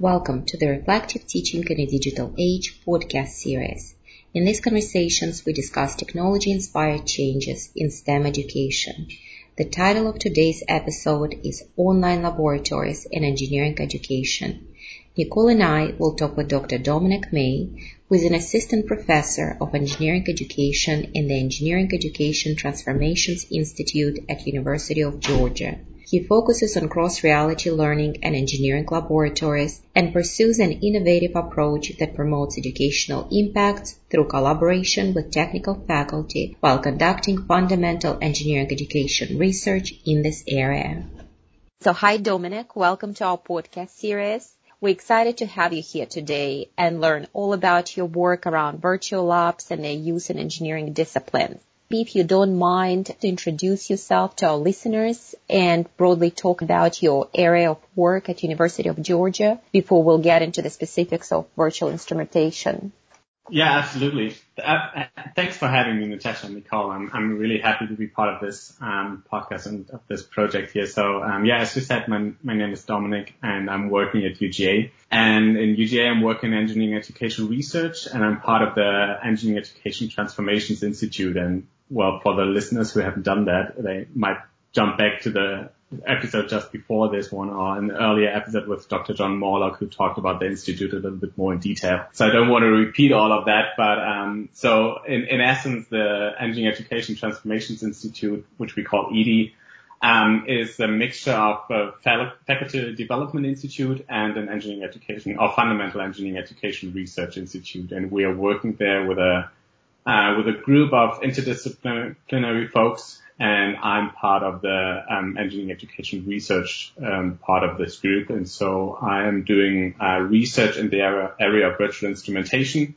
Welcome to the Reflective Teaching in a Digital Age podcast series. In these conversations, we discuss technology inspired changes in STEM education. The title of today's episode is Online Laboratories in Engineering Education. Nicole and I will talk with Dr. Dominic May, who is an assistant professor of engineering education in the Engineering Education Transformations Institute at University of Georgia. He focuses on cross-reality learning and engineering laboratories and pursues an innovative approach that promotes educational impact through collaboration with technical faculty while conducting fundamental engineering education research in this area. So hi Dominic, welcome to our podcast series. We're excited to have you here today and learn all about your work around virtual labs and their use in engineering disciplines if you don't mind to introduce yourself to our listeners and broadly talk about your area of work at University of Georgia before we'll get into the specifics of virtual instrumentation. Yeah, absolutely. Uh, thanks for having me, Natasha and Nicole. I'm, I'm really happy to be part of this um, podcast and of this project here. So, um, yeah, as you said, my, my name is Dominic and I'm working at UGA. And in UGA, I'm working in engineering education research and I'm part of the Engineering Education Transformations Institute. And well, for the listeners who haven't done that, they might jump back to the episode just before this one or an earlier episode with Dr. John Morlock who talked about the institute a little bit more in detail. So I don't want to repeat all of that, but um, so in, in essence, the Engineering Education Transformations Institute, which we call EETI, um, is a mixture of a faculty development institute and an engineering education or fundamental engineering education research institute, and we are working there with a uh, with a group of interdisciplinary folks, and I'm part of the um, engineering education research um, part of this group. And so I am doing uh, research in the area, area of virtual instrumentation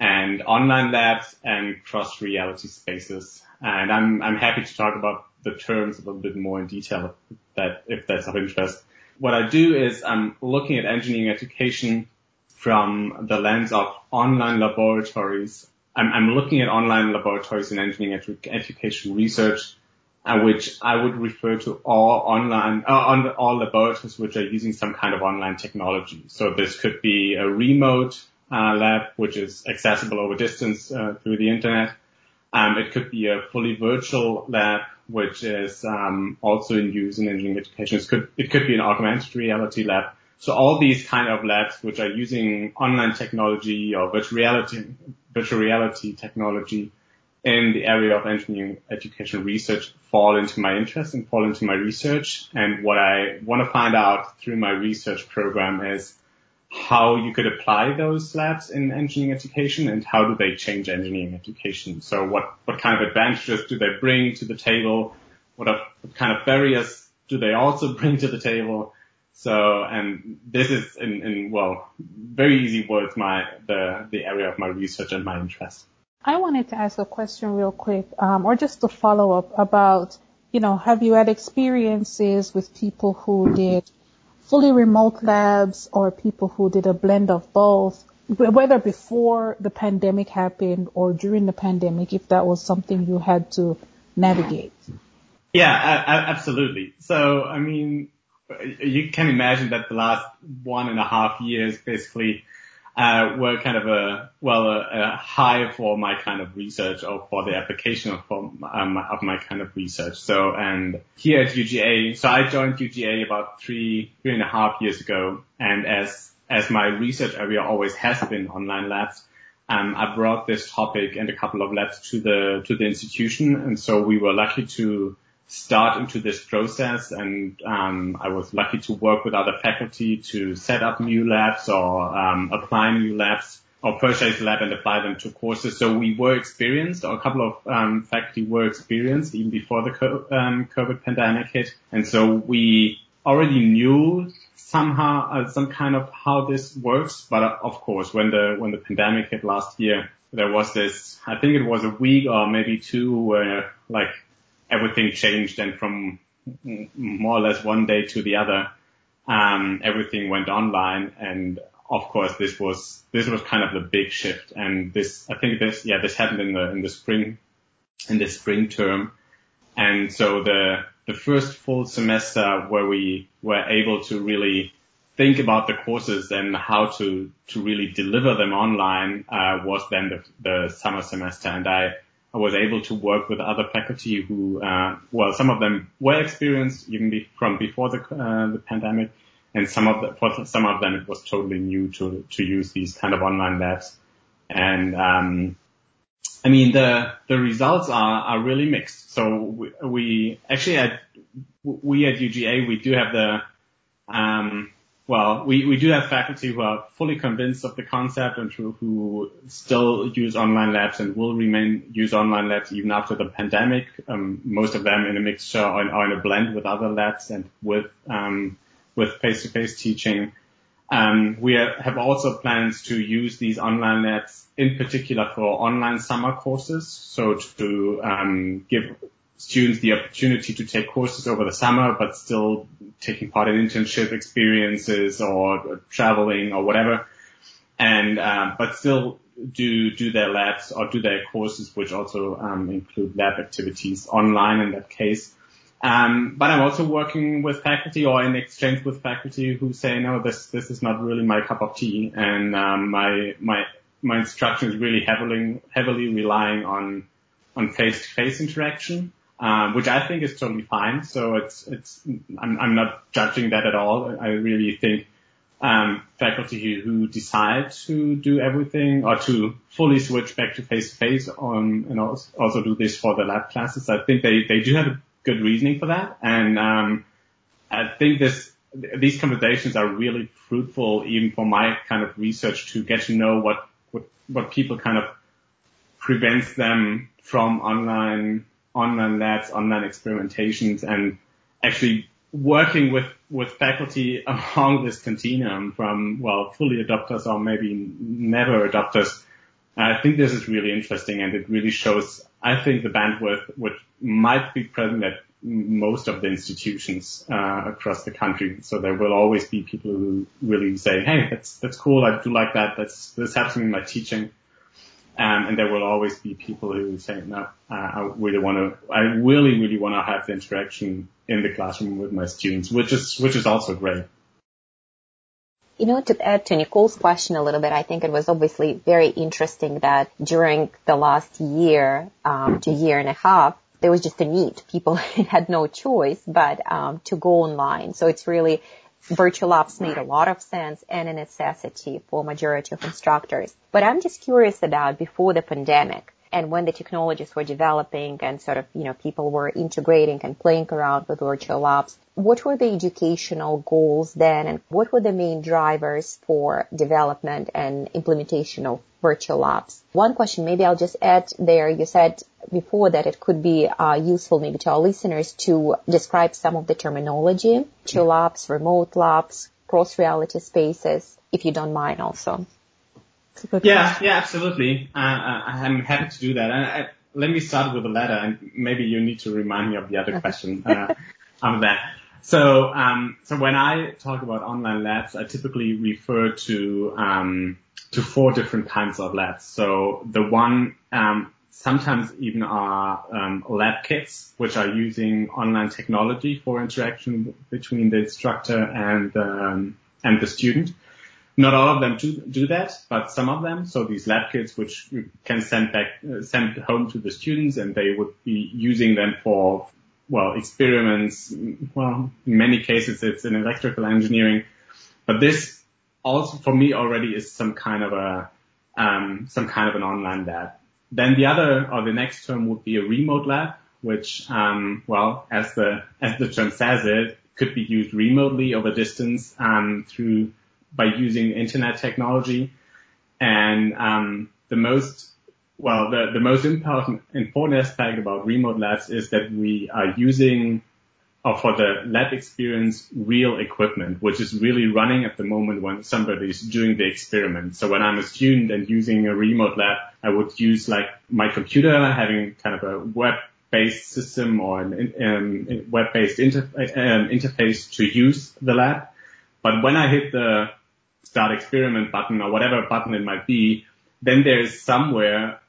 and online labs and cross reality spaces. And I'm I'm happy to talk about the terms a little bit more in detail if that if that's of interest. What I do is I'm looking at engineering education from the lens of online laboratories I'm, I'm looking at online laboratories in engineering edu- education research, uh, which I would refer to all online, uh, on all laboratories which are using some kind of online technology. So this could be a remote uh, lab, which is accessible over distance uh, through the internet. Um, it could be a fully virtual lab, which is um, also in use in engineering education. It could, it could be an augmented reality lab. So all these kind of labs which are using online technology or virtual reality, virtual reality technology in the area of engineering education research fall into my interest and fall into my research. And what I want to find out through my research program is how you could apply those labs in engineering education and how do they change engineering education. So what, what kind of advantages do they bring to the table? What, are, what kind of barriers do they also bring to the table? So, and this is in, in well, very easy words, my the the area of my research and my interest. I wanted to ask a question real quick, um, or just to follow up about, you know, have you had experiences with people who did fully remote labs or people who did a blend of both, whether before the pandemic happened or during the pandemic, if that was something you had to navigate? Yeah, absolutely. So, I mean, you can imagine that the last one and a half years basically uh, were kind of a well a, a, high for my kind of research or for the application of um, of my kind of research. So and here at UGA, so I joined UGA about three three and a half years ago, and as as my research area always has been online labs, um, I brought this topic and a couple of labs to the to the institution, and so we were lucky to start into this process and um, I was lucky to work with other faculty to set up new labs or um, apply new labs or purchase lab and apply them to courses. So we were experienced, or a couple of um, faculty were experienced even before the um, COVID pandemic hit. And so we already knew somehow uh, some kind of how this works. But uh, of course, when the when the pandemic hit last year, there was this. I think it was a week or maybe two where like everything changed and from more or less one day to the other, um, everything went online. And of course this was, this was kind of the big shift. And this, I think this, yeah, this happened in the, in the spring, in the spring term. And so the, the first full semester where we were able to really think about the courses and how to to really deliver them online uh, was then the, the summer semester, and I I was able to work with other faculty who, uh, well, some of them were experienced even be, from before the uh, the pandemic, and some of the, for some of them it was totally new to to use these kind of online labs, and um, I mean the the results are are really mixed. So we, we actually at we at UGA we do have the um, well, we, we do have faculty who are fully convinced of the concept and who, who still use online labs and will remain use online labs even after the pandemic. Um, most of them in a mixture or in, or in, a blend with other labs and with um, with face-to-face teaching. Um, we are, have also plans to use these online labs in particular for online summer courses, so to um, give students the opportunity to take courses over the summer, but still taking part in internship experiences or traveling or whatever, and um, but still do do their labs or do their courses, which also um, include lab activities online in that case. Um, but I'm also working with faculty or in exchange with faculty who say, no, this this is not really my cup of tea, and um, my my my instruction is really heavily heavily relying on on face-to-face interaction um, which I think is totally fine. So it's it's I'm, I'm not judging that at all. I really think um, faculty who, decide to do everything or to fully switch back to face to face on and also, do this for the lab classes. I think they they do have a good reasoning for that, and um, I think this these conversations are really fruitful even for my kind of research to get to know what what what people kind of prevents them from online online labs, online experimentations, and actually working with, with faculty along this continuum from, well, fully adopters or maybe never adopters. I think this is really interesting and it really shows, I think, the bandwidth which might be present at most of the institutions uh, across the country. So there will always be people who really say, "Hey, that's that's cool. I do like that. That's this helps me in my teaching." Um, and there will always be people who say, no, uh, I really want to, I really, really want to have the interaction in the classroom with my students, which is, which is also great. You know, to add to Nicole's question a little bit, I think it was obviously very interesting that during the last year um, to year and a half, there was just a need. People had no choice but um, to go online. So it's really virtual labs made a lot of sense and a necessity for majority of instructors. But I'm just curious about before the pandemic and when the technologies were developing and sort of, you know, people were integrating and playing around with virtual labs, what were the educational goals then and what were the main drivers for development and implementation of virtual labs? One question, maybe I'll just add there, you said before that it could be uh, useful maybe to our listeners to describe some of the terminology, virtual labs, remote labs, cross reality spaces, if you don't mind also. Yeah, yeah, absolutely. Uh, uh, I'm happy to do that. I, I, let me start with the latter, and maybe you need to remind me of the other question uh, on that. So, um, so when I talk about online labs, I typically refer to um, to four different kinds of labs. So the one um, sometimes even are um, lab kits, which are using online technology for interaction between the instructor and um, and the student. Not all of them do, do that, but some of them. So these lab kits, which you can send back, uh, send home to the students, and they would be using them for well, experiments. Well, in many cases it's in electrical engineering, but this also for me already is some kind of a, um, some kind of an online lab. Then the other or the next term would be a remote lab, which, um, well, as the, as the term says it, could be used remotely over distance, um, through, by using internet technology. And, um, the most well, the, the most important, important aspect about remote labs is that we are using, or for the lab experience, real equipment, which is really running at the moment when somebody is doing the experiment. So when I'm a student and using a remote lab, I would use like my computer having kind of a web-based system or an um, web-based inter- um, interface to use the lab. But when I hit the start experiment button or whatever button it might be, then there's somewhere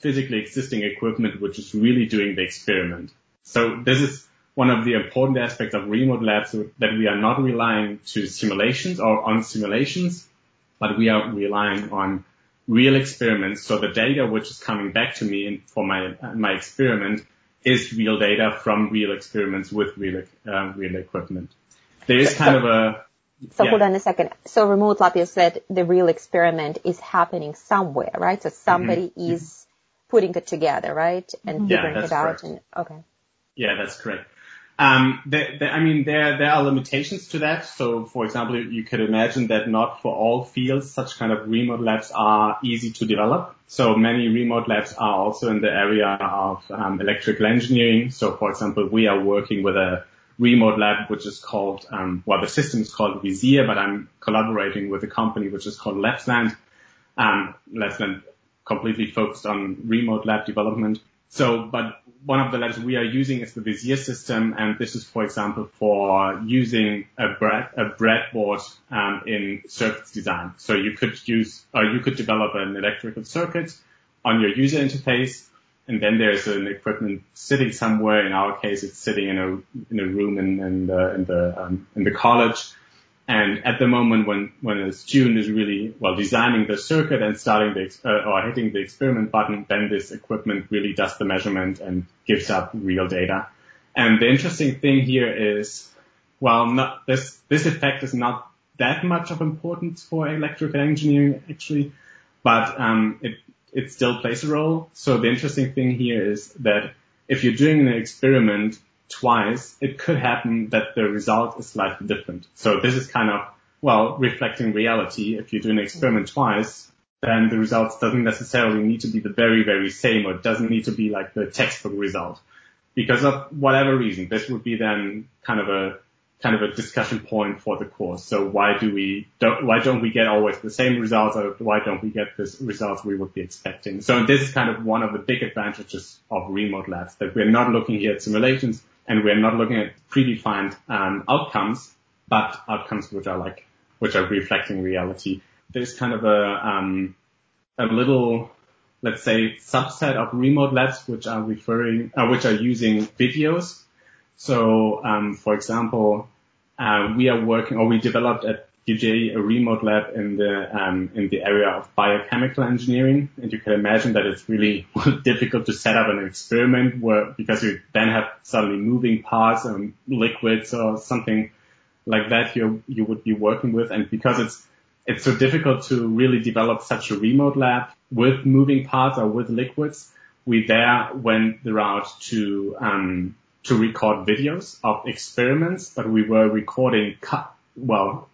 physically existing equipment which is really doing the experiment. So this is one of the important aspects of remote labs that we are not relying to simulations or on simulations, but we are relying on real experiments. So the data which is coming back to me for my my experiment is real data from real experiments with real uh, real equipment. There is kind of a so yeah. hold on a second. So remote lab, you said the real experiment is happening somewhere, right? So somebody mm-hmm. is putting it together, right? And figuring yeah, it out. Correct. And okay. Yeah, that's correct. Um, I mean, there there are limitations to that. So, for example, you could imagine that not for all fields such kind of remote labs are easy to develop. So many remote labs are also in the area of um, electrical engineering. So, for example, we are working with a remote lab which is called, um, well, the system is called VISIR, but I'm collaborating with a company which is called Labsland. Um, Labsland completely focused on remote lab development. So, but one of the labs we are using is the VISIR system, and this is, for example, for using a, bread, a breadboard um, in circuits design. So you could use, or you could develop an electrical circuit on your user interface, and then there's an equipment sitting somewhere. In our case, it's sitting in a in a room in, in the in the um, in the college, and at the moment when, when a student is really, well, designing the circuit and starting the, uh, or hitting the experiment button, then this equipment really does the measurement and gives up real data. And the interesting thing here is, well, not, this, this effect is not that much of importance for electrical engineering actually, but, um, it, it still plays a role. So the interesting thing here is that if you're doing an experiment twice, it could happen that the result is slightly different. So this is kind of, well, reflecting reality. If you do an experiment twice, then the results doesn't necessarily need to be the very, very same or doesn't need to be like the textbook result. Because of whatever reason, this would be then kind of a kind of a discussion point for the course. So why do we don't, why don't we get always the same results or why don't we get the results we would be expecting? So this is kind of one of the big advantages of remote labs that we're not looking here at simulations and we're not looking at predefined um, outcomes, but outcomes which are like which are reflecting reality. There's kind of a um, a little let's say subset of remote labs which are referring uh, which are using videos. So um, for example, uh, we are working or we developed at UGA a remote lab in the um, in the area of biochemical engineering, and you can imagine that it's really difficult to set up an experiment where because you then have suddenly moving parts and liquids or something like that you you would be working with, and because it's it's so difficult to really develop such a remote lab with moving parts or with liquids, we there went the route to um, to record videos of experiments, but we were recording well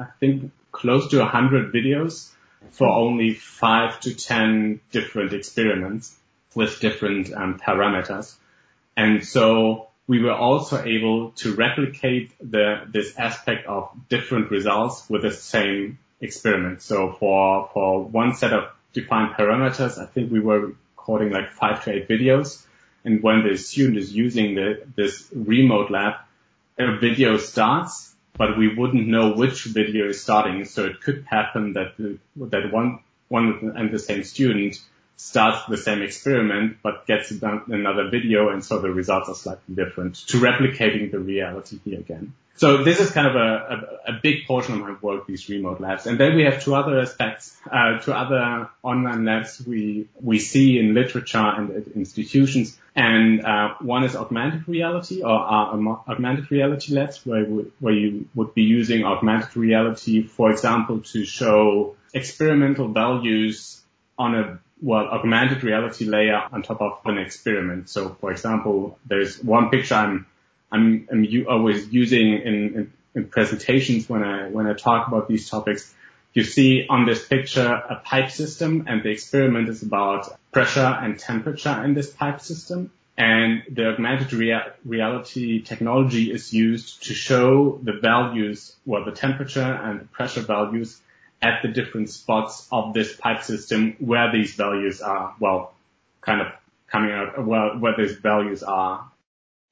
I think close to 100 videos for only five to 10 different experiments with different um, parameters. And so we were also able to replicate the, this aspect of different results with the same experiment. So for, for one set of defined parameters, I think we were recording like five to eight videos. And when the student is using the, this remote lab, a video starts but we wouldn't know which video is starting. So it could happen that the, that one one and the same student starts the same experiment but gets another video, and so the results are slightly different. To replicating the reality here again. So this is kind of a, a, a, big portion of my work, these remote labs. And then we have two other aspects, uh, two other online labs we, we see in literature and at institutions. And, uh, one is augmented reality or augmented reality labs where, where you would be using augmented reality, for example, to show experimental values on a well, augmented reality layer on top of an experiment. So for example, there's one picture I'm I'm, I'm u- always using in, in, in presentations when I when I talk about these topics. You see on this picture a pipe system, and the experiment is about pressure and temperature in this pipe system. And the augmented rea- reality technology is used to show the values, well, the temperature and the pressure values at the different spots of this pipe system where these values are, well, kind of coming out, well, where these values are,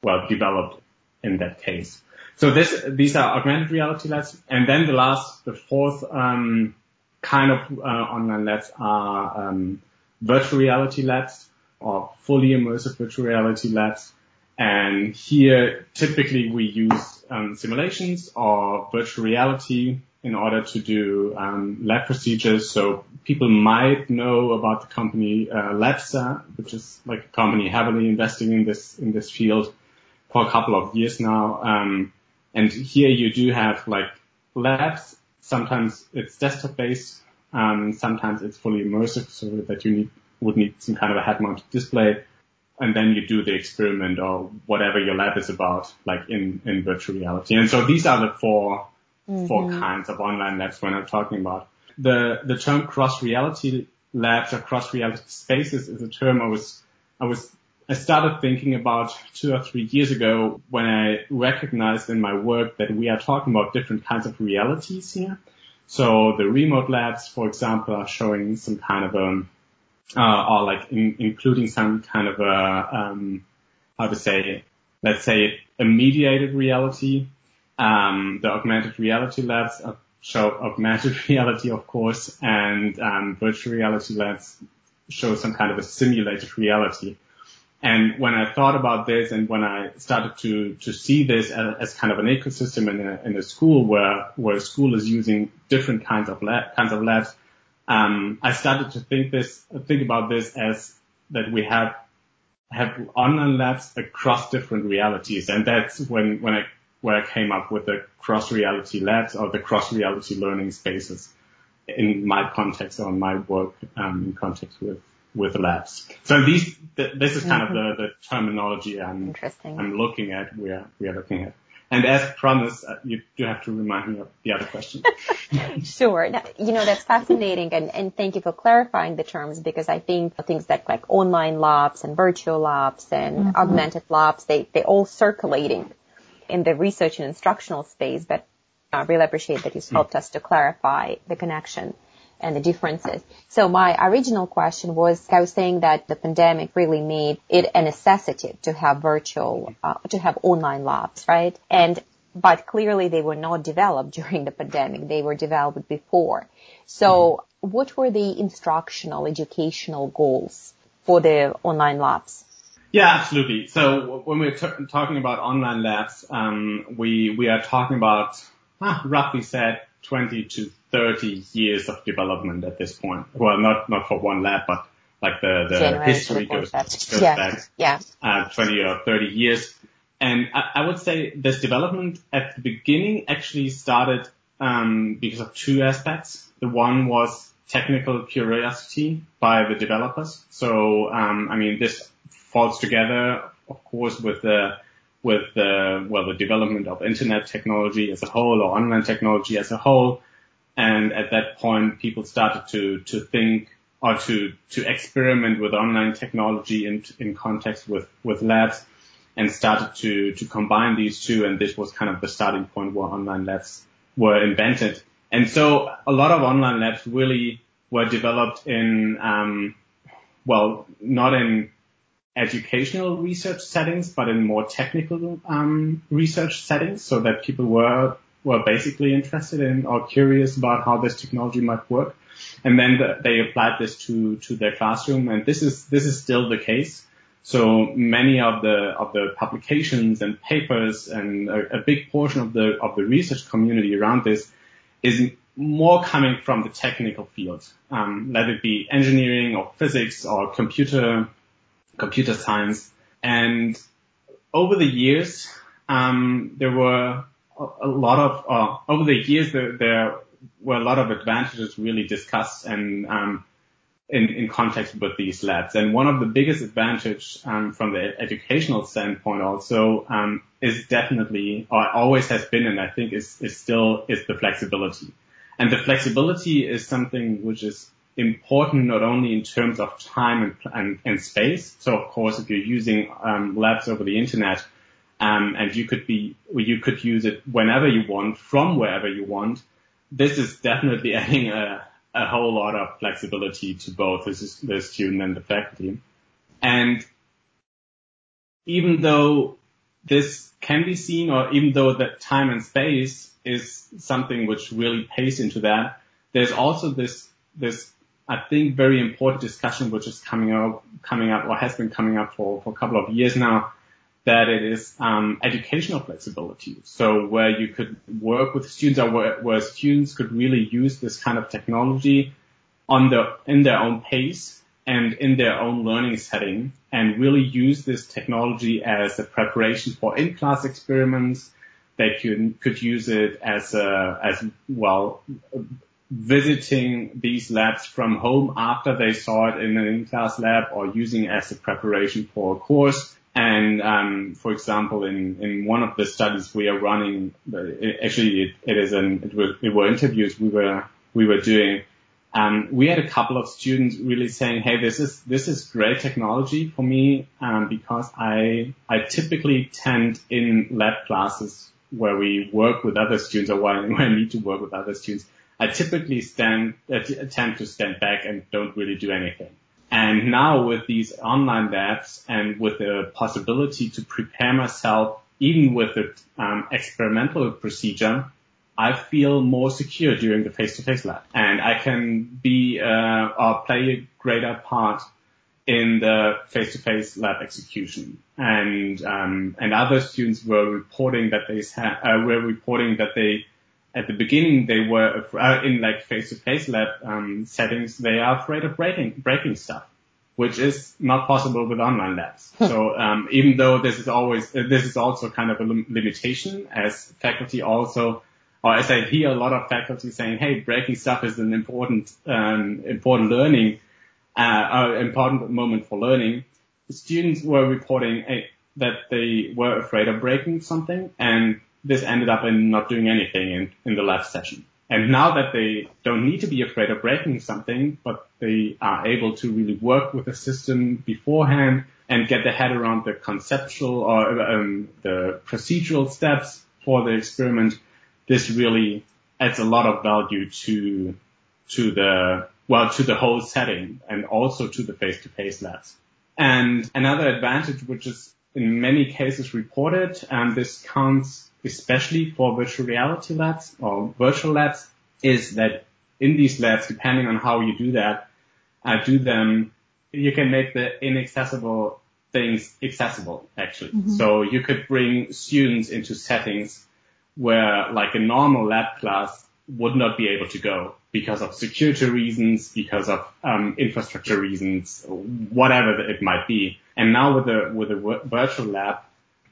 well, developed in that case. So this, these are augmented reality labs. And then the last, the fourth, um, kind of, uh, online labs are, um, virtual reality labs or fully immersive virtual reality labs. And here, typically we use um, simulations or virtual reality in order to do um, lab procedures. So people might know about the company uh, Labster, which is like a company heavily investing in this in this field for a couple of years now. Um, and here you do have like labs. Sometimes it's desktop based. Um, sometimes it's fully immersive, so that you need would need some kind of a head-mounted display and then you do the experiment or whatever your lab is about, like in, in virtual reality. And so these are the 4 mm-hmm. four kinds of online labs when I'm talking about. The, the term cross reality labs or cross reality spaces is a term I was, I was, I started thinking about two or three years ago when I recognized in my work that we are talking about different kinds of realities here. So the remote labs, for example, are showing some kind of a uh, or like in, including some kind of a, um, how to say, let's say a mediated reality. Um, the augmented reality labs show augmented reality, of course, and um, virtual reality labs show some kind of a simulated reality. And when I thought about this and when I started to, to see this as, as kind of an ecosystem in a, in a school where, where a school is using different kinds of lab, kinds of labs, um, I started to think this, think about this as that we have have online labs across different realities, and that's when when I where I came up with the cross reality labs or the cross reality learning spaces in my context or my work um, in context with with labs. So these th- this is kind mm-hmm. of the, the terminology I'm I'm looking at. We are we are looking at. And as promised, uh, you do have to remind me of the other question. sure. Now, you know, that's fascinating. And, and thank you for clarifying the terms because I think things that like online labs and virtual labs and mm-hmm. augmented labs, they, they're all circulating in the research and instructional space. But I really appreciate that you've helped us to clarify the connection and the differences. So my original question was, I was saying that the pandemic really made it a necessity to have virtual, uh, to have online labs, right? And, but clearly they were not developed during the pandemic. They were developed before. So what were the instructional, educational goals for the online labs? Yeah, absolutely. So when we're t- talking about online labs, um, we we are talking about ah, roughly said 20 to 30 years of development at this point. Well, not, not for one lab, but like the, the history goes, goes yeah. back, yeah. Uh, 20 or 30 years. And I, I, would say this development at the beginning actually started, um, because of two aspects. The one was technical curiosity by the developers. So, um, I mean, this falls together, of course, with the, with the, well, the development of internet technology as a whole or online technology as a whole. And at that point, people started to, to think or to, to experiment with online technology in, in context with, with labs and started to, to combine these two. And this was kind of the starting point where online labs were invented. And so a lot of online labs really were developed in, um, well, not in educational research settings, but in more technical um, research settings, so that people were were basically interested in or curious about how this technology might work, and then the, they applied this to to their classroom, and this is this is still the case. So many of the of the publications and papers and a, a big portion of the of the research community around this is more coming from the technical field, um, let it be engineering or physics or computer computer science. And over the years, um, there were a lot of, uh, over the years, there, there, were a lot of advantages really discussed and, um, in, in context with these labs. And one of the biggest advantage, um, from the educational standpoint also, um, is definitely, or always has been, and I think is, is still, is the flexibility. And the flexibility is something which is important not only in terms of time and, and, and space. So of course, if you're using um, labs over the internet, um, and you could be, you could use it whenever you want, from wherever you want. This is definitely adding a, a whole lot of flexibility to both the, student and the faculty. And even though this can be seen, or even though that time and space is something which really pays into that, there's also this this I think very important discussion which is coming up, coming up or has been coming up for, for a couple of years now that it is um, educational flexibility. So where you could work with students or where, where students could really use this kind of technology on the in their own pace and in their own learning setting and really use this technology as a preparation for in-class experiments. They could, could use it as a, as well, visiting these labs from home after they saw it in an in-class lab or using as a preparation for a course. And um, for example, in, in one of the studies we are running, actually it, it is an it were, it were interviews we were we were doing. Um, we had a couple of students really saying, "Hey, this is this is great technology for me um, because I I typically tend in lab classes where we work with other students or where I need to work with other students I typically stand, uh, tend to stand back and don't really do anything. And now with these online labs and with the possibility to prepare myself, even with the um, experimental procedure, I feel more secure during the face-to-face lab, and I can be uh, or play a greater part in the face-to-face lab execution. And um, and other students were reporting that they uh, were reporting that they at the beginning they were uh, in like face-to-face lab um, settings. They are afraid of breaking breaking stuff, which is not possible with online labs. so um, even though this is always uh, this is also kind of a lim- limitation, as faculty also, or as I hear a lot of faculty saying, "Hey, breaking stuff is an important um, important learning, uh, uh, important moment for learning." The students were reporting uh, that they were afraid of breaking something and this ended up in not doing anything in, in the last session. And now that they don't need to be afraid of breaking something, but they are able to really work with the system beforehand and get their head around the conceptual or um, the procedural steps for the experiment, this really adds a lot of value to to the well to the whole setting and also to the face-to-face labs. And another advantage, which is in many cases reported, and this counts especially for virtual reality labs or virtual labs, is that in these labs, depending on how you do that, uh, do them, you can make the inaccessible things accessible, actually. Mm-hmm. So you could bring students into settings where like a normal lab class would not be able to go because of security reasons, because of um, infrastructure reasons, whatever it might be. And now with the with a virtual lab,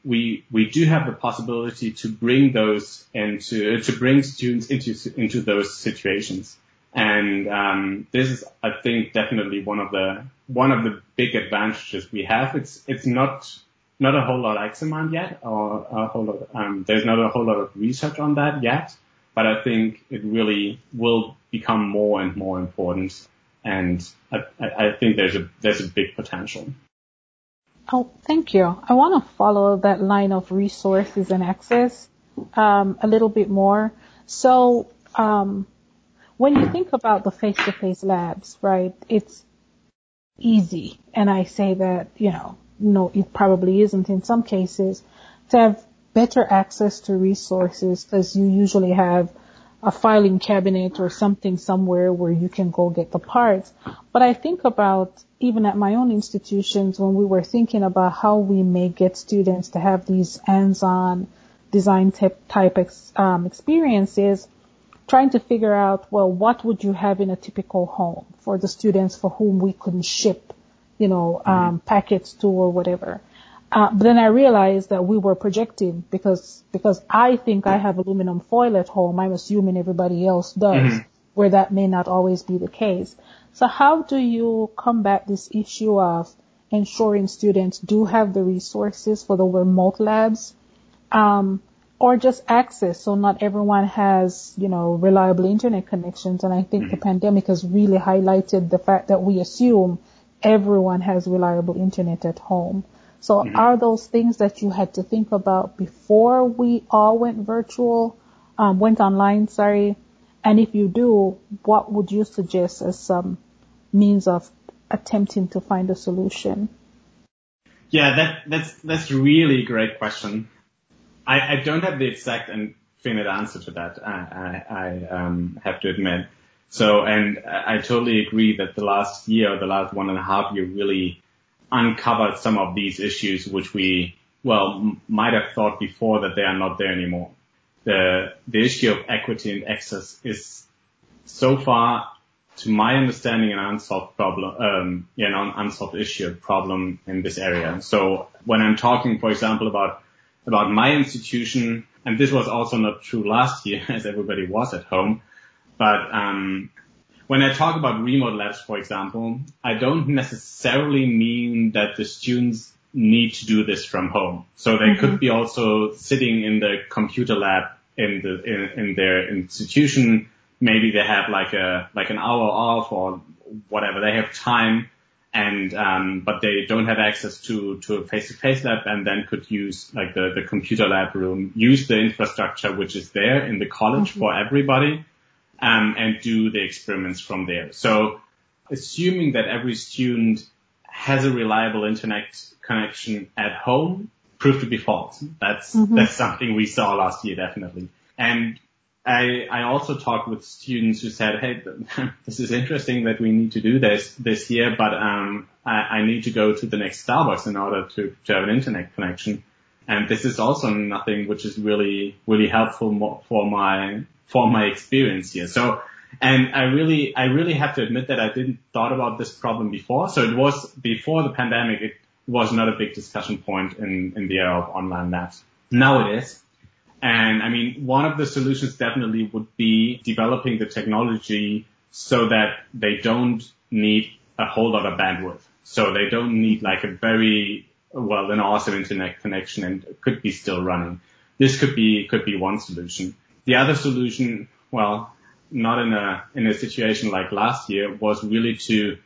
we we do have the possibility to bring those and to to bring students into into those situations. And um, this is, I think, definitely one of the one of the big advantages we have. It's it's not not a whole lot Examined yet, or a whole lot. Um, there's not a whole lot of research on that yet, but I think it really will become more and more important. And I, I think there's a there's a big potential. Oh, thank you. I want to follow that line of resources and access um, a little bit more. So, um, when you think about the face-to-face labs, right, it's easy, and I say that, you know, no, it probably isn't in some cases, to have better access to resources because you usually have a filing cabinet or something somewhere where you can go get the parts. But I think about even at my own institutions when we were thinking about how we may get students to have these hands-on design type ex, um, experiences, trying to figure out, well, what would you have in a typical home for the students for whom we couldn't ship, you know, um, mm-hmm. packets to or whatever. Uh, but then I realized that we were projecting because because I think I have aluminum foil at home. I'm assuming everybody else does, mm-hmm. where that may not always be the case. So how do you combat this issue of ensuring students do have the resources for the remote labs, um, or just access? So not everyone has you know reliable internet connections, and I think mm-hmm. the pandemic has really highlighted the fact that we assume everyone has reliable internet at home. So mm-hmm. are those things that you had to think about before we all went virtual, um, went online, sorry? And if you do, what would you suggest as some means of attempting to find a solution? Yeah, that, that's, that's really a great question. I, I don't have the exact and finite answer to that. I, I, I um, have to admit. So, and I totally agree that the last year the last one and a half year really uncovered some of these issues which we well, m- might have thought before that they are not there anymore. The, the issue of equity and access is so far, to my understanding, an unsolved problem, um, yeah, an unsolved issue, problem in this area. So when I'm talking, for example, about, about my institution, and this was also not true last year as everybody was at home, but, um, when I talk about remote labs, for example, I don't necessarily mean that the students need to do this from home. So they mm-hmm. could be also sitting in the computer lab in the in, in their institution. Maybe they have like a like an hour off or whatever. They have time and um, but they don't have access to to a face-to-face lab and then could use like the the computer lab room, use the infrastructure which is there in the college mm-hmm. for everybody, um, and do the experiments from there. So assuming that every student has a reliable internet connection at home proved to be false. That's, mm-hmm. that's something we saw last year, definitely. And I, I also talked with students who said, Hey, this is interesting that we need to do this this year, but, um, I, I need to go to the next Starbucks in order to, to have an internet connection. And this is also nothing which is really, really helpful for my, for my experience here. So, and I really, I really have to admit that I didn't thought about this problem before. So it was before the pandemic, it was not a big discussion point in, in the era of online labs. Now it is. And I mean, one of the solutions definitely would be developing the technology so that they don't need a whole lot of bandwidth. So they don't need like a very, well, an awesome internet connection and could be still running. This could be, could be one solution. The other solution, well, not in a, in a situation like last year was really to,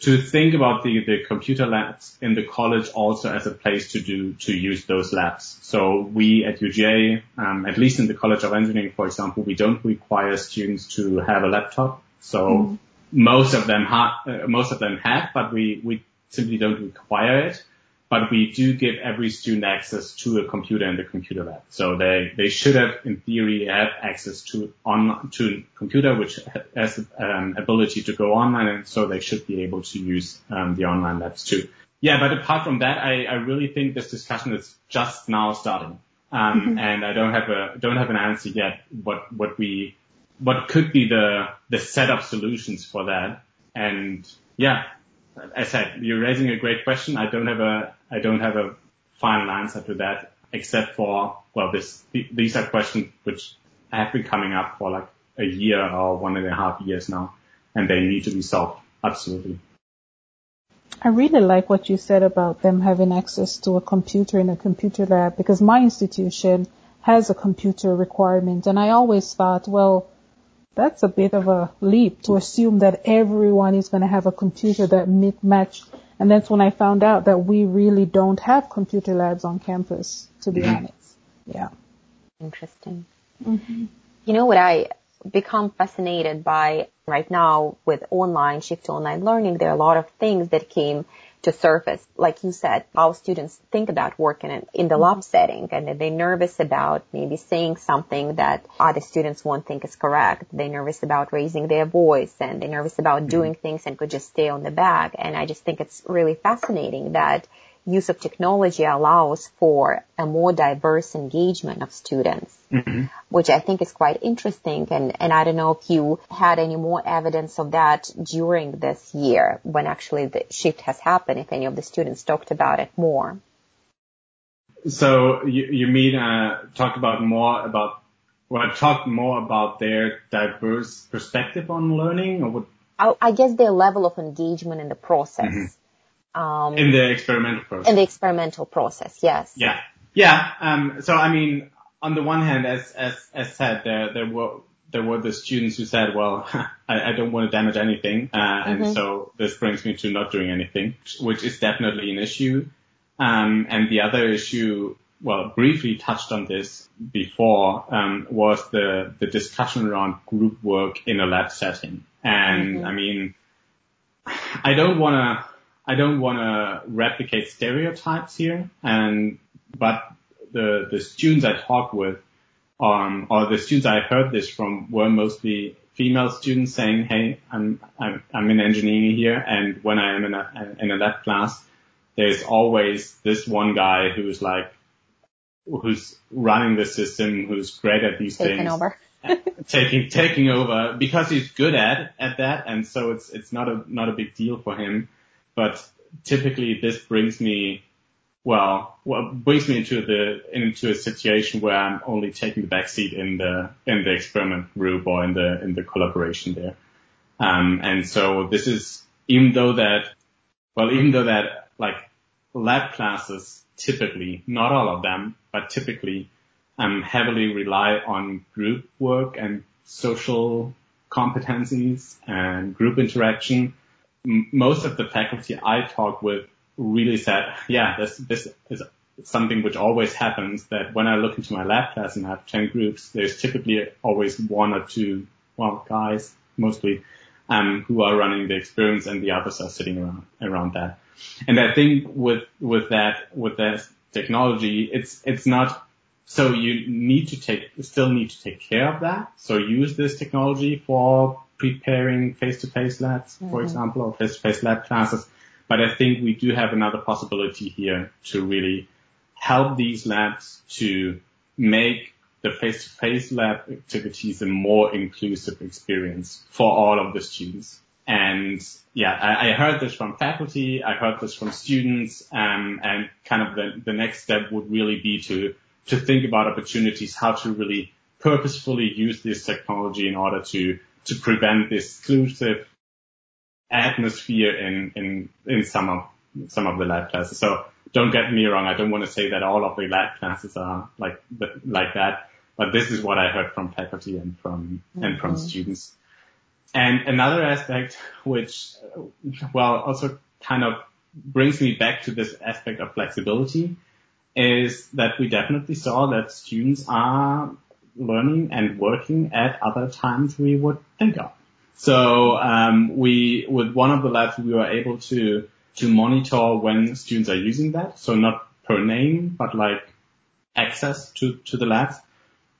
to think about the, the computer labs in the college also as a place to do, to use those labs. So we at UGA, um, at least in the College of Engineering, for example, we don't require students to have a laptop. So mm. most of them have, uh, most of them have, but we, we simply don't require it but we do give every student access to a computer in the computer lab. So they, they should have, in theory, have access to on to a computer which has the um, ability to go online, and so they should be able to use um, the online labs too. Yeah, but apart from that, I, I really think this discussion is just now starting, um, mm-hmm. and I don't have a don't have an answer yet. What what we what could be the the setup solutions for that? And yeah, as I said, you're raising a great question. I don't have a, I don't have a final answer to that, except for, well, this, these are questions which have been coming up for like a year or one and a half years now, and they need to be solved. Absolutely. I really like what you said about them having access to a computer in a computer lab because my institution has a computer requirement and I always thought, well, that's a bit of a leap to assume that everyone is going to have a computer that match. And that's when I found out that we really don't have computer labs on campus, to be mm-hmm. honest. Yeah. Interesting. Mm-hmm. You know what I become fascinated by right now with online shift to online learning? There are a lot of things that came to surface. Like you said, how students think about working in, in the lab mm-hmm. setting and they're nervous about maybe saying something that other students won't think is correct. They're nervous about raising their voice and they're nervous about mm-hmm. doing things and could just stay on the back. And I just think it's really fascinating that use of technology allows for a more diverse engagement of students, mm-hmm. which I think is quite interesting. And, and I don't know if you had any more evidence of that during this year when actually the shift has happened, if any of the students talked about it more. So you, you mean, uh, talk about more about, well, talk more about their diverse perspective on learning or what? I, I guess their level of engagement in the process. Mm-hmm um, in the experimental process. In the experimental process, yes. Yeah, yeah. Um, so I mean, on the one hand, as as as said, there there were there were the students who said, well, I, I don't want to damage anything, uh, mm-hmm. and so this brings me to not doing anything, which is definitely an issue. Um, and the other issue, well, briefly touched on this before, um, was the the discussion around group work in a lab setting. And mm-hmm. I mean, I don't want to I don't want to replicate stereotypes here, and but the the students I talked with, um, or the students I heard this from were mostly female students saying, "Hey, I'm I'm I'm in engineering here, and when I am in a in a lab class, there's always this one guy who's like who's running the system, who's great at these taking things. over. taking taking over because he's good at at that, and so it's it's not a not a big deal for him. But typically, this brings me well, well brings me into the into a situation where I'm only taking the backseat in the in the experiment group or in the in the collaboration there. Um, and so this is even though that well even though that like lab classes typically not all of them but typically um, heavily rely on group work and social competencies and group interaction. Most of the faculty I talk with really said, yeah, this, this is something which always happens that when I look into my lab class and I have 10 groups, there's typically always one or two, well, guys mostly, um, who are running the experiments and the others are sitting around, around that. And I think with, with that, with that technology, it's, it's not so you need to take, still need to take care of that. So use this technology for preparing face-to-face labs, mm-hmm. for example, or face-to-face lab classes. But I think we do have another possibility here to really help these labs to make the face-to-face lab activities a more inclusive experience for all of the students. And yeah, I, I heard this from faculty, I heard this from students, um, and kind of the, the next step would really be to to think about opportunities, how to really purposefully use this technology in order to, to prevent this exclusive atmosphere in, in, in some of, some of the lab classes. So don't get me wrong. I don't want to say that all of the lab classes are like, like that, but this is what I heard from faculty and from, mm-hmm. and from mm-hmm. students. And another aspect, which, well, also kind of brings me back to this aspect of flexibility is that we definitely saw that students are learning and working at other times we would think of. So um, we, with one of the labs, we were able to to monitor when students are using that. So not per name, but like access to to the labs.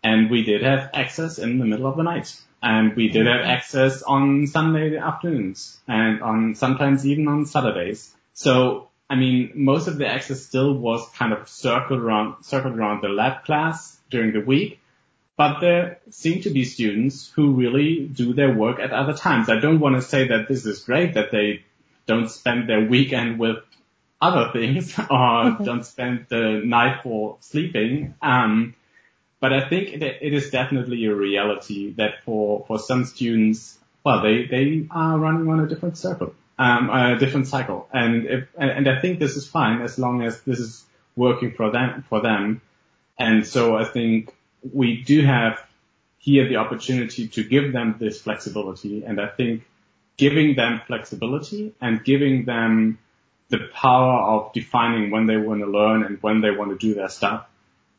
And we did have access in the middle of the night, and we did have access on Sunday afternoons, and on sometimes even on Saturdays. So I mean, most of the access still was kind of circled around, circled around the lab class during the week, but there seem to be students who really do their work at other times. I don't want to say that this is great that they don't spend their weekend with other things or mm-hmm. don't spend the night for sleeping. Um, but I think it, it is definitely a reality that for, for some students, well, they, they are running on a different circle um, a different cycle. And if, and I think this is fine as long as this is working for them, for them. And so I think we do have here the opportunity to give them this flexibility. And I think giving them flexibility and giving them the power of defining when they want to learn and when they want to do their stuff.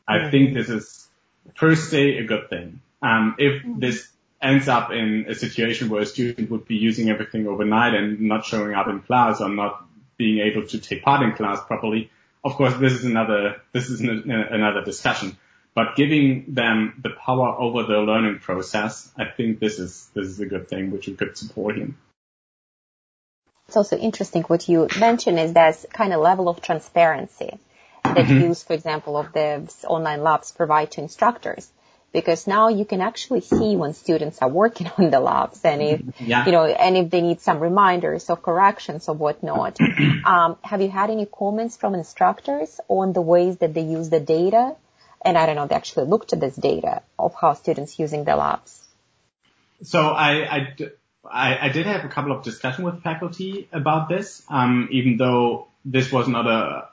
I mm-hmm. think this is per se a good thing. Um, if mm-hmm. this ends up in a situation where a student would be using everything overnight and not showing up in class or not being able to take part in class properly. Of course, this is another, this is an, another discussion, but giving them the power over the learning process, I think this is, this is a good thing which we could support him. It's also interesting what you mentioned is there's kind of level of transparency that mm-hmm. use, for example, of the online labs provide to instructors because now you can actually see when students are working on the labs and if, yeah. you know, and if they need some reminders or corrections or whatnot. um, have you had any comments from instructors on the ways that they use the data? And I don't know, they actually looked at this data of how students using the labs. So I, I, I did have a couple of discussion with faculty about this, um, even though this was not a,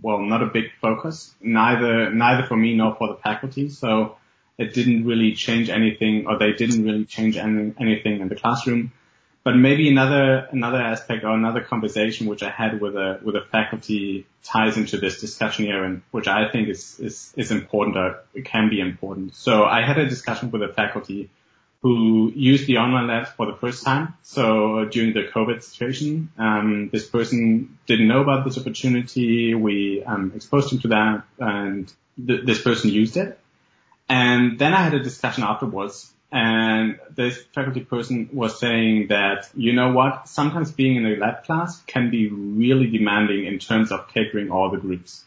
well, not a big focus, neither, neither for me nor for the faculty. So it didn't really change anything or they didn't really change any, anything in the classroom. But maybe another, another aspect or another conversation which I had with a, with a faculty ties into this discussion here and which I think is, is, is important or can be important. So I had a discussion with a faculty who used the online lab for the first time. So during the COVID situation, um, this person didn't know about this opportunity. We um, exposed him to that, and th- this person used it. And then I had a discussion afterwards and this faculty person was saying that, you know what, sometimes being in a lab class can be really demanding in terms of catering all the groups.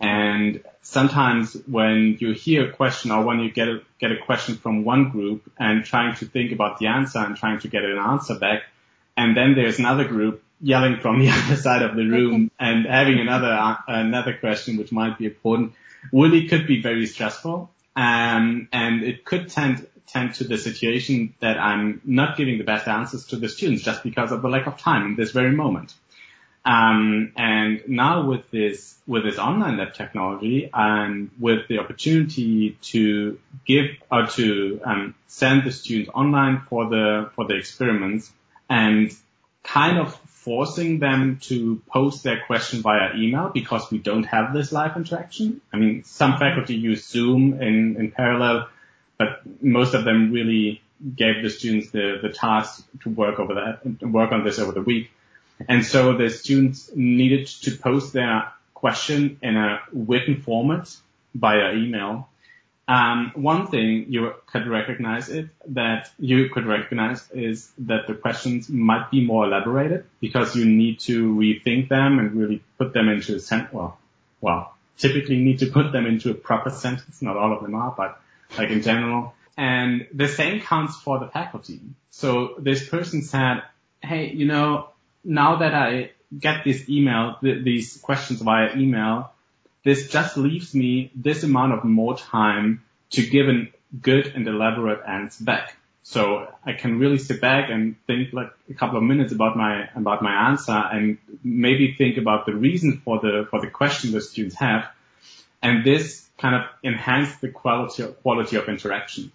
And sometimes when you hear a question or when you get a, get a question from one group and trying to think about the answer and trying to get an answer back, and then there's another group yelling from the other side of the room and having another uh, another question which might be important, really could be very stressful. Um, and it could tend tend to the situation that I'm not giving the best answers to the students just because of the lack of time in this very moment. Um, and now with this with this online lab technology and with the opportunity to give or to um, send the students online for the for the experiments and kind of forcing them to post their question via email because we don't have this live interaction. I mean, some faculty use Zoom in, in parallel, but most of them really gave the students the, the task to work over that, work on this over the week. And so the students needed to post their question in a written format via email um, one thing you could recognize it that you could recognize is that the questions might be more elaborated because you need to rethink them and really put them into a sentence. Well, well, typically need to put them into a proper sentence. Not all of them are, but like in general. And the same counts for the faculty. So this person said, Hey, you know, now that I get this email, th- these questions via email, this just leaves me this amount of more time to give a good and elaborate answer back. So I can really sit back and think like a couple of minutes about my about my answer and maybe think about the reason for the for the question the students have, and this kind of enhance the quality of, quality of interaction.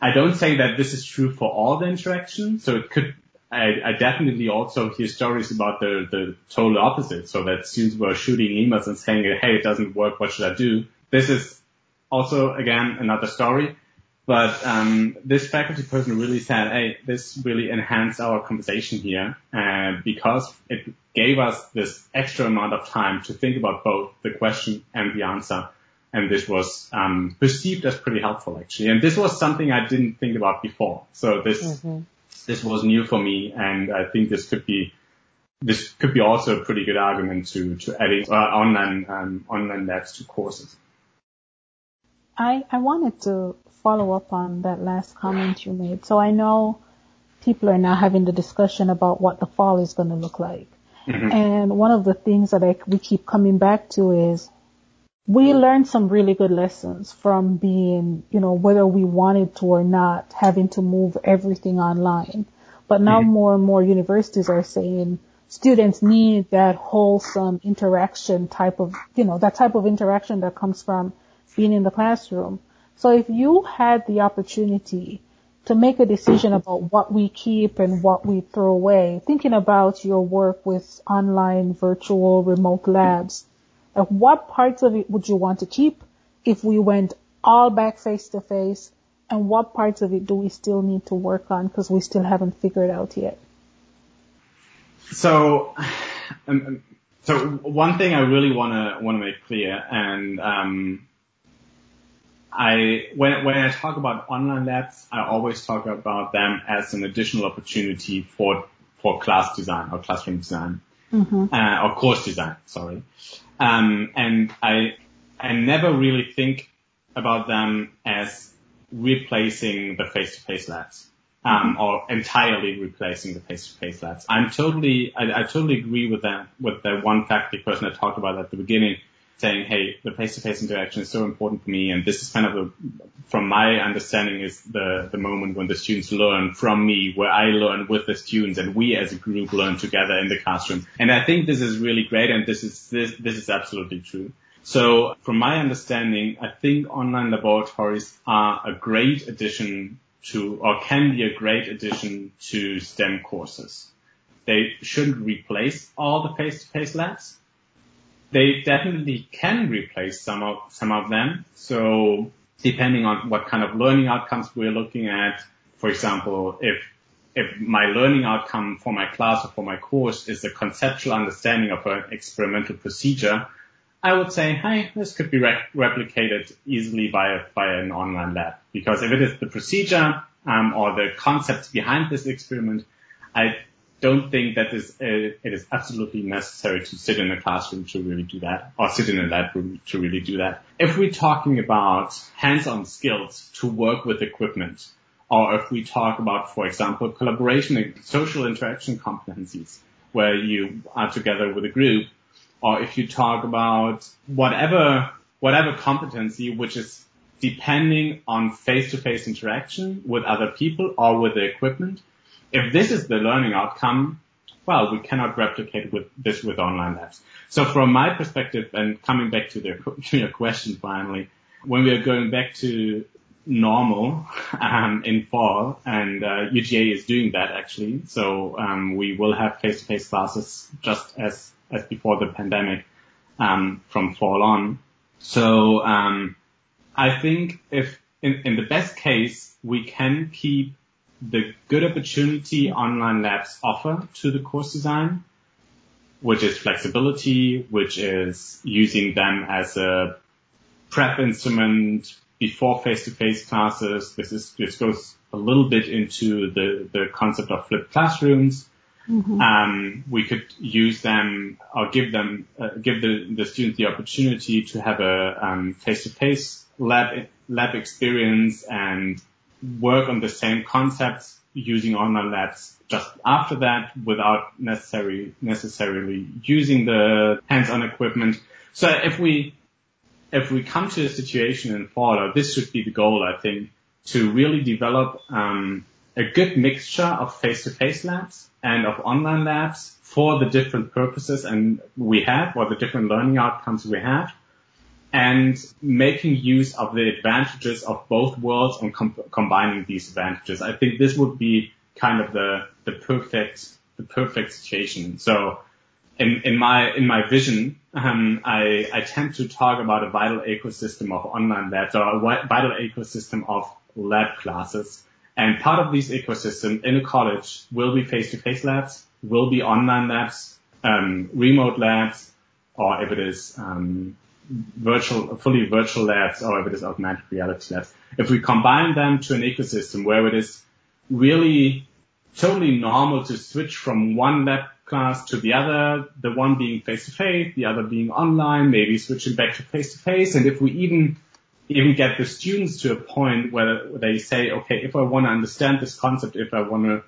I don't say that this is true for all the interaction, so it could I, I, definitely also hear stories about the, the total opposite. So that students were shooting emails and saying, Hey, it doesn't work. What should I do? This is also again another story. But um, this faculty person really said, "Hey, this really enhanced our conversation here uh, because it gave us this extra amount of time to think about both the question and the answer." And this was um, perceived as pretty helpful, actually. And this was something I didn't think about before. So this mm-hmm this was new for me, and I think this could be this could be also a pretty good argument to to adding uh, online um, online labs to courses. I I wanted to follow up on that last comment you made. So I know people are now having the discussion about what the fall is going to look like. Mm-hmm. And one of the things that I, we keep coming back to is we learned some really good lessons from being, you know, whether we wanted to or not, having to move everything online. But now mm-hmm. more and more universities are saying students need that wholesome interaction type of, you know, that type of interaction that comes from being in the classroom. So if you had the opportunity to make a decision about what we keep and what we throw away, thinking about your work with online, virtual, remote labs, like what parts of it would you want to keep if we went all back face to face? And what parts of it do we still need to work on because we still haven't figured out yet? So, um, um so one thing I really want to want to make clear, and um, I when when I talk about online labs, I always talk about them as an additional opportunity for for class design or classroom design, mm-hmm. uh, or course design. Sorry, um, and I, I never really think about them as replacing the face-to-face labs. Um, mm-hmm. or entirely replacing the face-to-face labs. I'm totally, I, I totally agree with that, with the one faculty person I talked about at the beginning, saying, hey, the face-to-face interaction is so important for me, and this is kind of a, from my understanding, is the, the moment when the students learn from me, where I learn with the students, and we as a group learn together in the classroom. And I think this is really great, and this is this, this is absolutely true. So from my understanding, I think online laboratories are a great addition to, or can be a great addition to STEM courses. They shouldn't replace all the face-to-face labs, they definitely can replace some of some of them. So depending on what kind of learning outcomes we're looking at, for example, if if my learning outcome for my class or for my course is a conceptual understanding of an experimental procedure, I would say, hey, this could be re- replicated easily by, by an online lab. Because if it is the procedure um, or the concepts behind this experiment, I don't think that is, uh, it is absolutely necessary to sit in a classroom to really do that or sit in a lab room to really do that. If we're talking about hands-on skills to work with equipment, or if we talk about, for example, collaboration and social interaction competencies, where you are together with a group, or if you talk about whatever, whatever competency which is depending on face-to-face interaction with other people or with the equipment, if this is the learning outcome, well, we cannot replicate with this with online labs. So from my perspective, and coming back to, the, to your question finally, when we are going back to normal um, in fall, and uh, UGA is doing that actually. So um, we will have face-to-face classes just as as before the pandemic um, from fall on. So um, I think if in, in the best case we can keep the good opportunity online labs offer to the course design, which is flexibility, which is using them as a prep instrument before face-to-face classes. This is, this goes a little bit into the, the concept of flipped classrooms. Mm-hmm. Um, we could use them or give them, uh, give the, the students the opportunity to have a um, face-to-face lab lab experience and work on the same concepts using online labs just after that without necessarily necessarily using the hands-on equipment. So if we if we come to a situation in Fallout, this should be the goal, I think, to really develop um, a good mixture of face-to-face labs and of online labs for the different purposes and we have or the different learning outcomes we have and making use of the advantages of both worlds and com- combining these advantages. I think this would be kind of the, the perfect, the perfect situation. So in, in my, in my vision, um, I, I tend to talk about a vital ecosystem of online labs or a vital ecosystem of lab classes. And part of this ecosystem in a college will be face-to-face labs, will be online labs, um, remote labs, or if it is um, virtual, fully virtual labs or if it is augmented reality labs. If we combine them to an ecosystem where it is really totally normal to switch from one lab class to the other, the one being face to face, the other being online, maybe switching back to face to face. And if we even, even get the students to a point where they say, okay, if I want to understand this concept, if I want to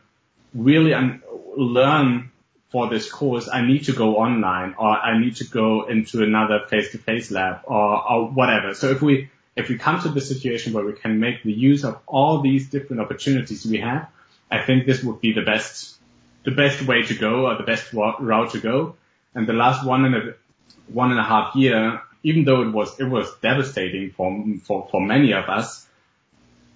really un- learn for this course, I need to go online or I need to go into another face-to-face lab or, or whatever. So if we, if we come to the situation where we can make the use of all these different opportunities we have, I think this would be the best, the best way to go or the best route to go. And the last one and a, one and a half year, even though it was, it was devastating for, for, for many of us,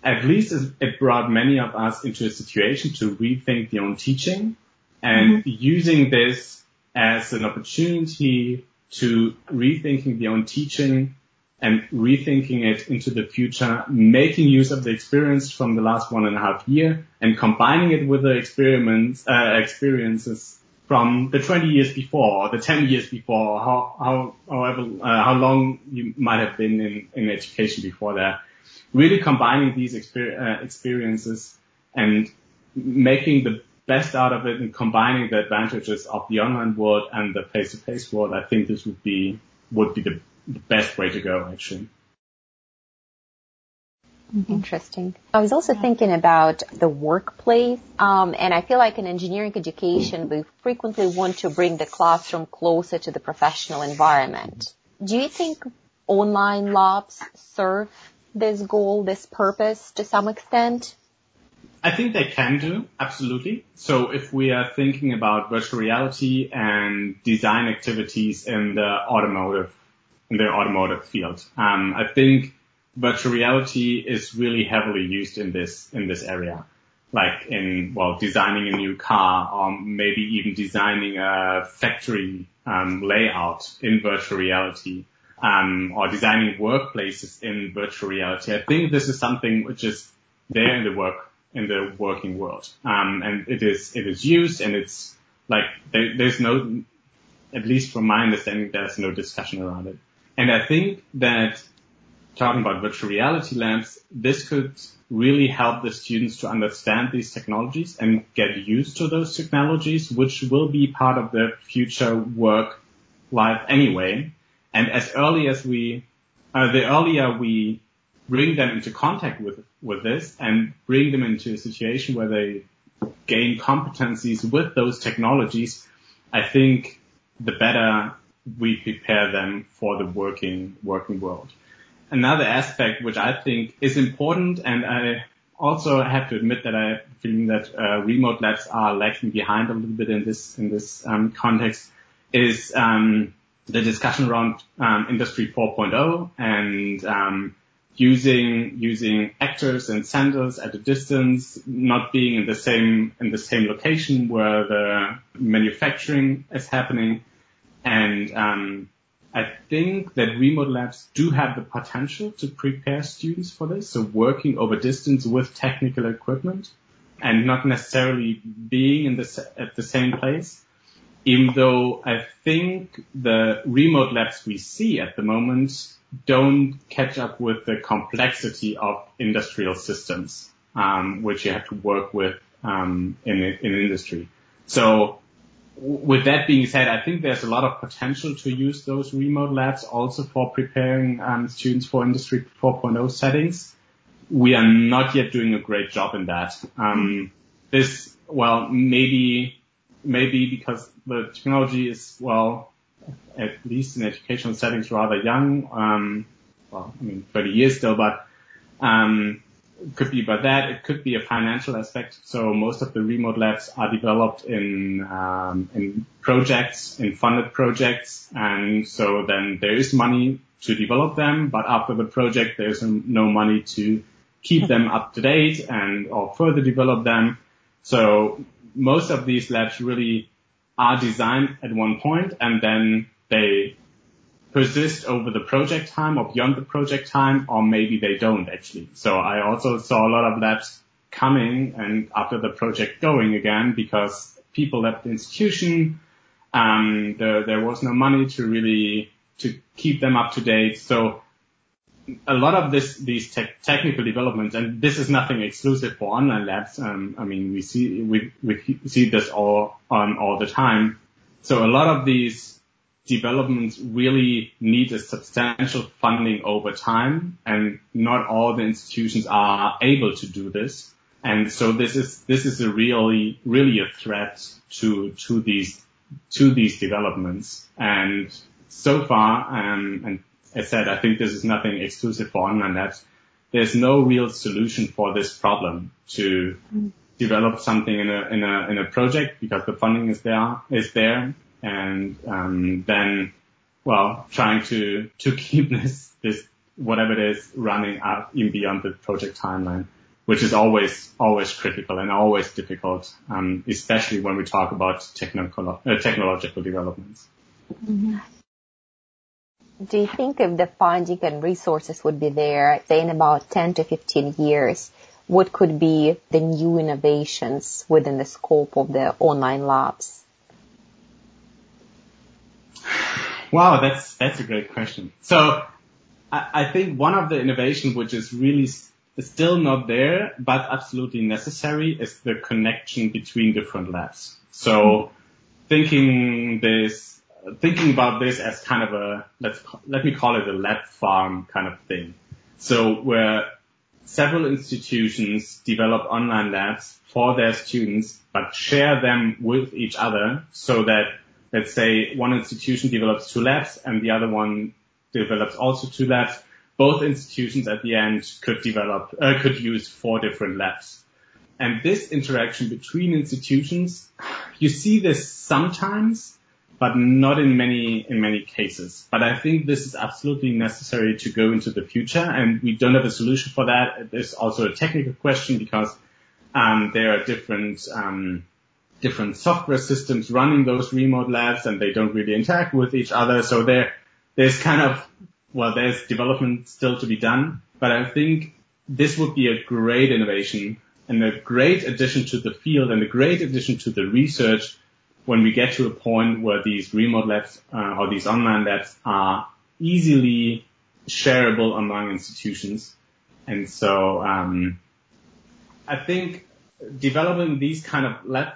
at least it brought many of us into a situation to rethink the own teaching and mm-hmm. using this as an opportunity to rethinking the own teaching and rethinking it into the future, making use of the experience from the last one and a half year and combining it with the experiments, uh, experiences from the 20 years before or the 10 years before, how, how, however, uh, how long you might have been in, in education before that. Really combining these exper- uh, experiences and making the best out of it and combining the advantages of the online world and the face-to-face world, I think this would be would be the, the best way to go actually. Mm-hmm. Interesting. I was also thinking about the workplace, um, and I feel like in engineering education, we frequently want to bring the classroom closer to the professional environment. Do you think online labs serve this goal, this purpose to some extent? I think they can do, absolutely. So if we are thinking about virtual reality and design activities in the automotive, in the automotive field, um, I think virtual reality is really heavily used in this, in this area. Like in, well, designing a new car or maybe even designing a factory, um, layout in virtual reality. Um, or designing workplaces in virtual reality. I think this is something which is there in the work in the working world. Um, and it is, it is used and it's like, there, there's no, at least from my understanding, there's no discussion around it. And I think that talking about virtual reality labs, this could really help the students to understand these technologies and get used to those technologies, which will be part of their future work life anyway. And as early as we, uh, the earlier we bring them into contact with, with this and bring them into a situation where they gain competencies with those technologies, I think the better we prepare them for the working, working world. Another aspect which I think is important and I also have to admit that I feeling that uh, remote labs are lagging behind a little bit in this, in this um, context is um, the discussion around um, Industry 4.0 and um, using using actors and sensors at a distance, not being in the same in the same location where the manufacturing is happening, and um, I think that remote labs do have the potential to prepare students for this. So working over distance with technical equipment and not necessarily being in the at the same place. Even though I think the remote labs we see at the moment don't catch up with the complexity of industrial systems, um, which you have to work with um, in in industry. So with that being said, I think there's a lot of potential to use those remote labs also for preparing um, students for Industry 4.0 settings. We are not yet doing a great job in that. Um, this, well, maybe maybe because the technology is well at least in educational settings, rather young. Um, well, I mean, 30 years still, but um, it could be about that. It could be a financial aspect. So most of the remote labs are developed in um, in projects, in funded projects, and so then there is money to develop them, but after the project, there's no money to keep them up to date and or further develop them. So most of these labs really are designed at one point and then they persist over the project time or beyond the project time, or maybe they don't actually. So I also saw a lot of labs coming and after the project going again because people left the institution. Um, there, there was no money to really to keep them up to date. So a lot of this, these te- technical developments, and this is nothing exclusive for online labs. Um, I mean, we see we, we see this all on all the time. So a lot of these developments really need a substantial funding over time, and not all the institutions are able to do this. And so this is this is a really really a threat to to these to these developments. And so far, um, and I said, I think this is nothing exclusive for online labs. There's no real solution for this problem to develop something in a, in a, in a project because the funding is there, is there. And, um, then, well, trying to, to keep this, this, whatever it is running out even beyond the project timeline, which is always, always critical and always difficult, um, especially when we talk about technical, uh, technological developments. Mm-hmm do you think if the funding and resources would be there, say in about 10 to 15 years, what could be the new innovations within the scope of the online labs? Wow, that's that's a great question. So I, I think one of the innovations which is really still not there, but absolutely necessary is the connection between different labs. So thinking this thinking about this as kind of a let's let me call it a lab farm kind of thing. So where several institutions develop online labs for their students, but share them with each other so that let's say one institution develops two labs and the other one develops also two labs. Both institutions at the end could develop, uh, could use four different labs. And this interaction between institutions, you see this sometimes, but not in many in many cases. But I think this is absolutely necessary to go into the future, and we don't have a solution for that. There's also a technical question because um, there are different um, different software systems running those remote labs, and they don't really interact with each other. So there there's kind of well, there's development still to be done, but I think this would be a great innovation and a great addition to the field and a great addition to the research when we get to a point where these remote labs uh, or these online labs are easily shareable among institutions. And so, um, I think developing these kind of lab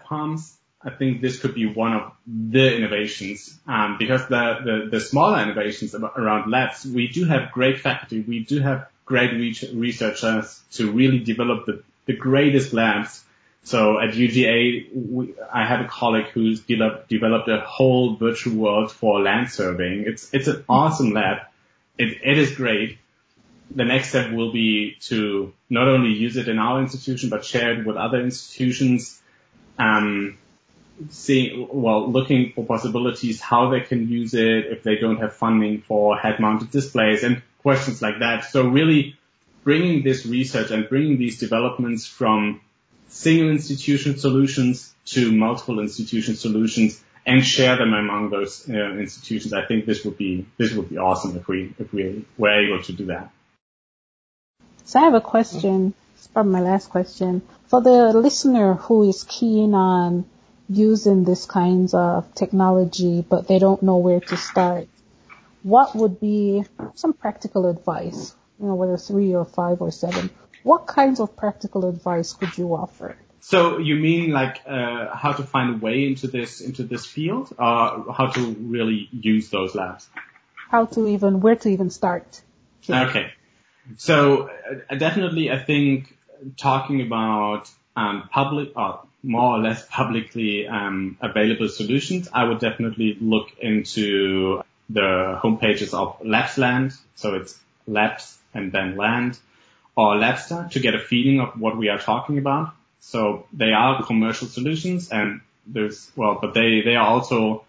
I think this could be one of the innovations, um, because the, the, the smaller innovations around labs, we do have great faculty, we do have great researchers to really develop the, the greatest labs. So at UGA, we, I have a colleague who's developed, developed a whole virtual world for land surveying. It's, it's an awesome lab. It, it is great the next step will be to not only use it in our institution, but share it with other institutions. Um, seeing, well, looking for possibilities, how they can use it if they don't have funding for head-mounted displays and questions like that. So really bringing this research and bringing these developments from single institution solutions to multiple institution solutions and share them among those uh, institutions. I think this would be this would be awesome if we if we were able to do that. So I have a question. It's probably my last question. For the listener who is keen on using this kinds of technology, but they don't know where to start, what would be some practical advice? You know, whether three or five or seven. What kinds of practical advice could you offer? So you mean like uh, how to find a way into this into this field, or how to really use those labs? How to even where to even start? Okay. So uh, definitely, I think talking about um, public or more or less publicly um, available solutions, I would definitely look into the homepages of Labsland. So it's Labs and then Land or Labster to get a feeling of what we are talking about. So they are commercial solutions and there's, well, but they, they are also,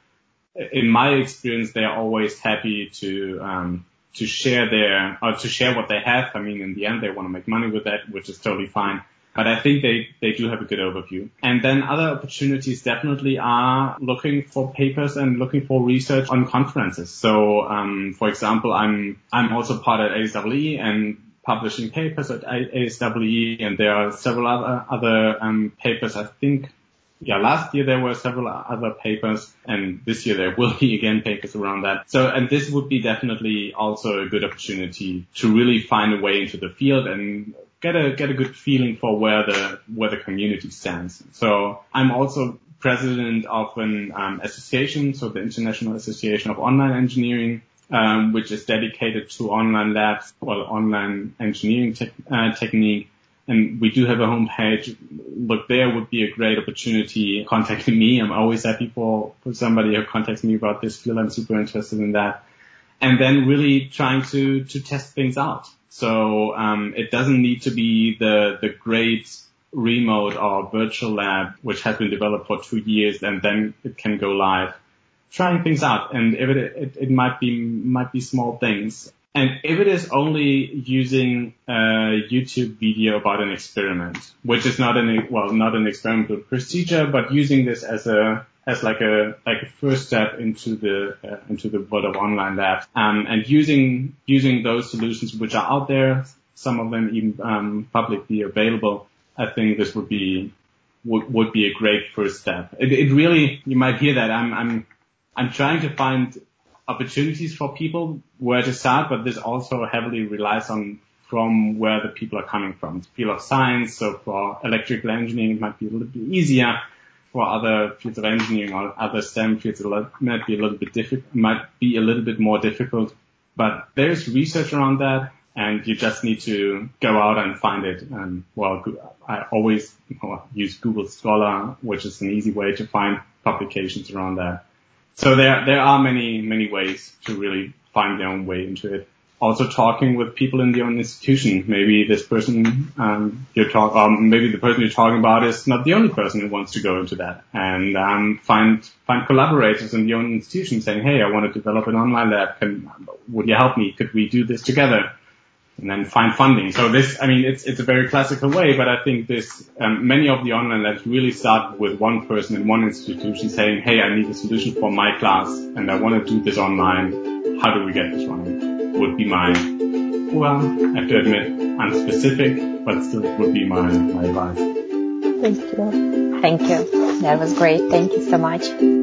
in my experience, they are always happy to, um, to share their or to share what they have. I mean, in the end, they want to make money with that, which is totally fine. But I think they, they do have a good overview. And then other opportunities definitely are looking for papers and looking for research on conferences. So, um, for example, I'm, I'm also part of ASEE and publishing papers at ASEE and there are several other, other, um, papers I think yeah, last year there were several other papers and this year there will be again papers around that. So, and this would be definitely also a good opportunity to really find a way into the field and get a, get a good feeling for where the, where the community stands. So I'm also president of an um, association, so the International Association of Online Engineering, um, which is dedicated to online labs, well, online engineering te- uh, technique and we do have a homepage. Look there would be a great opportunity contacting me. I'm always happy for, for somebody who contacts me about this field. I'm super interested in that. And then really trying to, to test things out. So, um, it doesn't need to be the, the great remote or virtual lab, which has been developed for two years and then it can go live. Trying things out and if it, it, it might be, might be small things and if it is only using a YouTube video about an experiment, which is not an, well, not an experimental procedure, but using this as a, as like a, like a first step into the, uh, into the world of online labs, um, and using, using those solutions which are out there, some of them even, um, publicly available, I think this would be, would, would be a great first step. It, it really, you might hear that I'm, I'm, I'm trying to find opportunities for people where to start, but this also heavily relies on from where the people are coming from. The field of science, so for electrical engineering, it might be a little bit easier. For other fields of engineering or other STEM fields, it might be a little bit difficult, might be a little bit more difficult. But there's research around that, and you just need to go out and find it. And well, I always use Google Scholar, which is an easy way to find publications around that. So there, there are many, many ways to really find their own way into it. Also talking with people in the own institution. Maybe this person, um, you're talk, um, maybe the person you're talking about is not the only person who wants to go into that and, um, find, find collaborators in the own institution saying, Hey, I want to develop an online lab. Can, would you help me? Could we do this together? And then find funding. So this, I mean, it's it's a very classical way, but I think this um, many of the online labs really start with one person in one institution saying, "Hey, I need a solution for my class, and I want to do this online. How do we get this running?" Would be my well, I have to admit, unspecific, but still would be my my advice. Thank you. Thank you. That was great. Thank you so much.